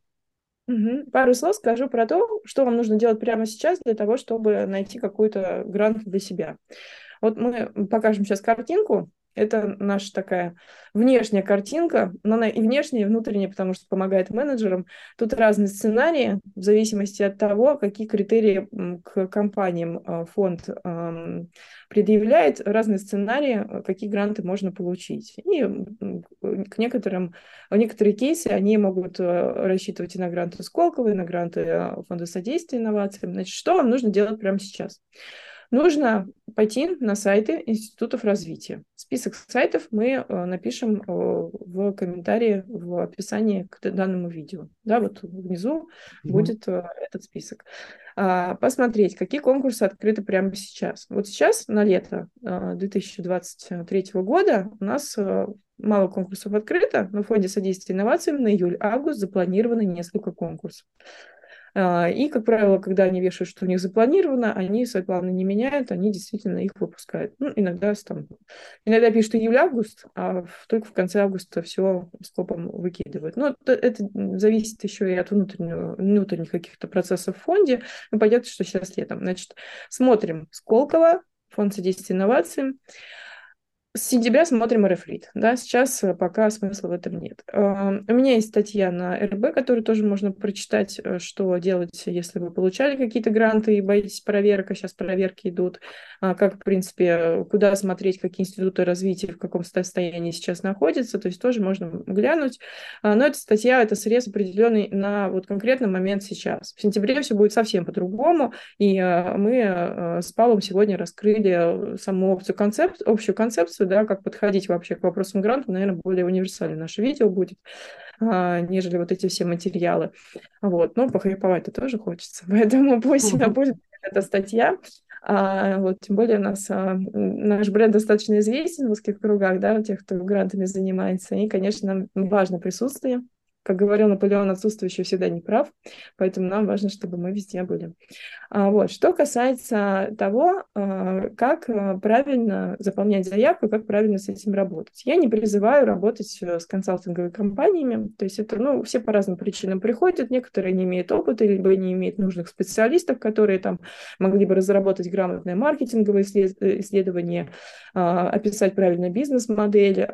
Угу. Пару слов скажу про то, что вам нужно делать прямо сейчас для того, чтобы найти какой-то грант для себя. Вот мы покажем сейчас картинку. Это наша такая внешняя картинка, но она и внешняя, и внутренняя, потому что помогает менеджерам. Тут разные сценарии в зависимости от того, какие критерии к компаниям а, фонд предъявляет, разные сценарии, какие гранты можно получить. И к некоторым, некоторые кейсы, они могут э, рассчитывать и на гранты Сколково, и на гранты э, Фонда содействия инновациям. Значит, что вам нужно делать прямо сейчас? Нужно пойти на сайты институтов развития. Список сайтов мы э, напишем э, в комментарии в описании к данному видео. Да, вот внизу mm-hmm. будет э, этот список. А, посмотреть, какие конкурсы открыты прямо сейчас. Вот сейчас, на лето 2023 года, у нас мало конкурсов открыто, но в фонде содействия инновациям на июль-август запланировано несколько конкурсов. А, и, как правило, когда они вешают, что у них запланировано, они свои планы не меняют, они действительно их выпускают. Ну, иногда, там, иногда пишут июль-август, а только в конце августа все скопом выкидывают. Но это, это зависит еще и от внутреннего, внутренних каких-то процессов в фонде. Ну, понятно, что сейчас летом. Значит, смотрим Сколково, фонд содействия инновациям. С сентября смотрим РФЛИТ. Да, сейчас э, пока смысла в этом нет. Эм, у меня есть статья на РБ, которую тоже можно прочитать, э, что делать, если вы получали какие-то гранты и боитесь проверок, а сейчас проверки идут, а как, в принципе, куда смотреть, какие институты развития, в каком состоянии сейчас находятся, то есть тоже можно глянуть. А, но эта статья, это срез определенный на вот конкретный момент сейчас. В сентябре все будет совсем по-другому, и э, мы с Павлом сегодня раскрыли саму опцию концепт, общую концепцию, информацию, да, как подходить вообще к вопросам гранта, наверное, более универсальное наше видео будет, а, нежели вот эти все материалы. Вот, но похайповать-то тоже хочется, [laughs] поэтому пусть mm-hmm. будет эта статья. А, вот, тем более у нас а, наш бренд достаточно известен в узких кругах, да, у тех, кто грантами занимается, и, конечно, нам важно присутствие как говорил Наполеон, отсутствующий всегда не прав, поэтому нам важно, чтобы мы везде были. А, вот. Что касается того, а, как а, правильно заполнять заявку, как правильно с этим работать. Я не призываю работать э, с консалтинговыми компаниями, то есть это, ну, все по разным причинам приходят, некоторые не имеют опыта, либо не имеют нужных специалистов, которые там могли бы разработать грамотное маркетинговое э, исследование, описать правильно бизнес-модель,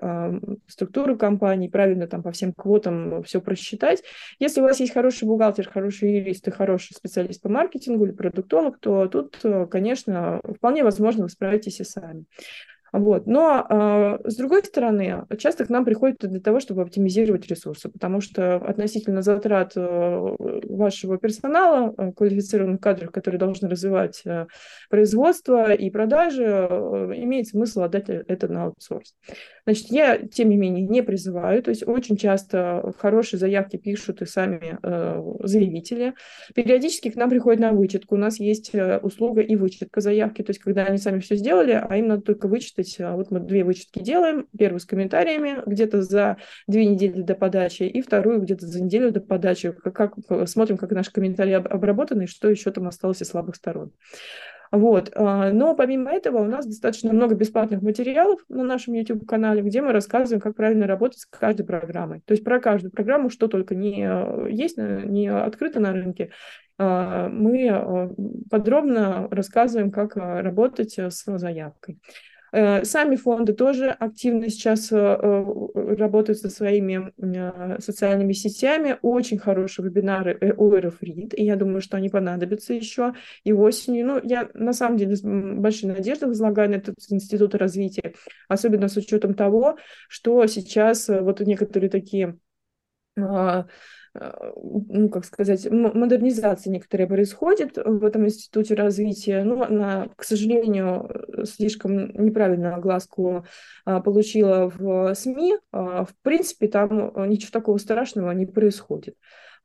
структуру компании, правильно там по всем квотам все просчитать. Если у вас есть хороший бухгалтер, хороший юрист и хороший специалист по маркетингу или продуктолог, то тут, э, конечно, вполне возможно, вы справитесь и сами. Вот. Но, э, с другой стороны, часто к нам приходят для того, чтобы оптимизировать ресурсы, потому что относительно затрат э, вашего персонала, э, квалифицированных кадров, которые должны развивать э, производство и продажи, э, имеет смысл отдать это на аутсорс. Значит, я, тем не менее, не призываю, то есть очень часто хорошие заявки пишут и сами э, заявители. Периодически к нам приходят на вычетку. У нас есть э, услуга и вычетка заявки, то есть когда они сами все сделали, а им надо только вычитать. А вот мы две вычетки делаем, первую с комментариями где-то за две недели до подачи, и вторую где-то за неделю до подачи. Как, как, смотрим, как наши комментарии обработаны, и что еще там осталось из слабых сторон. Вот. А, но помимо этого у нас достаточно много бесплатных материалов на нашем YouTube-канале, где мы рассказываем, как правильно работать с каждой программой. То есть про каждую программу, что только не э, есть, не открыто на рынке, а, мы подробно рассказываем, как работать с заявкой. Э, сами фонды тоже активно сейчас э, э, работают со своими социальными сетями. Очень хорошие вебинары у Aerofreed, и я думаю, что они понадобятся еще и осенью. Ну, я на самом деле с большой надеждой возлагаю на этот институт развития, особенно с учетом того, что сейчас вот некоторые такие а, ну, как сказать, модернизация некоторая происходит в этом институте развития. Ну, она, к сожалению, слишком неправильную огласку а, получила в СМИ. А, в принципе, там ничего такого страшного не происходит.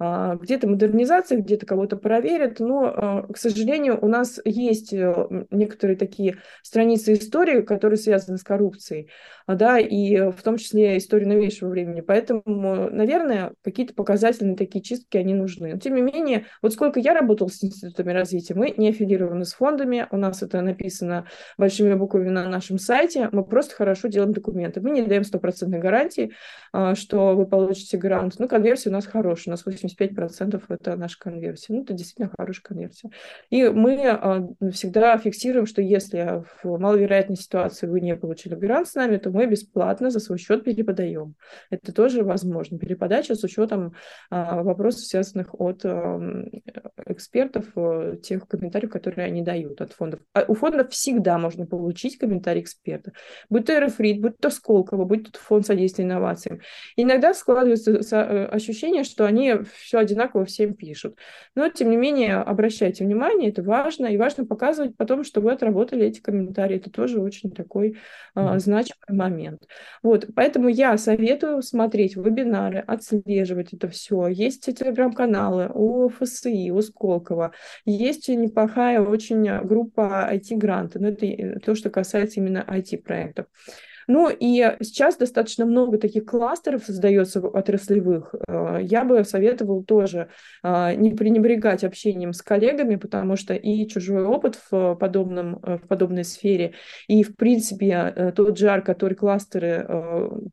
А, где-то модернизация, где-то кого-то проверят, но, а, к сожалению, у нас есть э, некоторые такие страницы истории, которые связаны с коррупцией, а, да, и в том числе истории новейшего времени. Поэтому, наверное, какие-то показательные такие чистки, они нужны. Но, тем не менее, вот сколько я работала с институтами развития, мы не аффилированы с фондами, у нас это написано большими буквами на нашем сайте, мы просто хорошо делаем документы. Мы не даем стопроцентной гарантии, что вы получите грант. Ну, конверсия у нас хорошая, у нас 80 85% это наша конверсия. Ну, это действительно хорошая конверсия. И мы а, всегда фиксируем, что если в маловероятной ситуации вы не получили грант с нами, то мы бесплатно за свой счет переподаем. Это тоже возможно. Переподача с учетом а, вопросов, связанных от экспертов, э, тех комментариев, которые они дают от фондов. А у фондов всегда можно получить комментарий эксперта. Будь то Аэрофрит, будь то Сколково, будь то фонд содействия инновациям. иногда складывается э, ощущение, что они все одинаково всем пишут. Но, тем не менее, обращайте внимание, это важно, и важно показывать потом, что вы отработали эти комментарии. Это тоже очень такой а, значимый момент. Вот, поэтому я советую смотреть вебинары, отслеживать это все. Есть телеграм-каналы у ФСИ, у Сколково, есть неплохая очень группа IT-гранты, но это то, что касается именно IT-проектов. Ну и сейчас достаточно много таких кластеров создается отраслевых. Э, я бы советовал тоже э, не пренебрегать общением с коллегами, потому что и чужой опыт в, подобном, э, в подобной сфере, и, в принципе, тот жар, который кластеры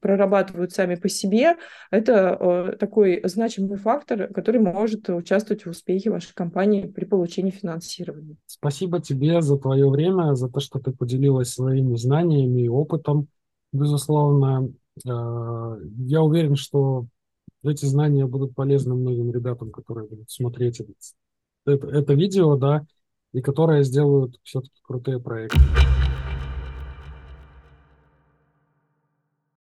прорабатывают сами по себе, это такой значимый фактор, который может участвовать в успехе вашей компании при получении финансирования. Спасибо тебе за твое время, за то, что ты поделилась своими знаниями и опытом. Безусловно, э, я уверен, что эти знания будут полезны многим ребятам, которые будут смотреть это, это, видео, да, и которые сделают все-таки крутые проекты.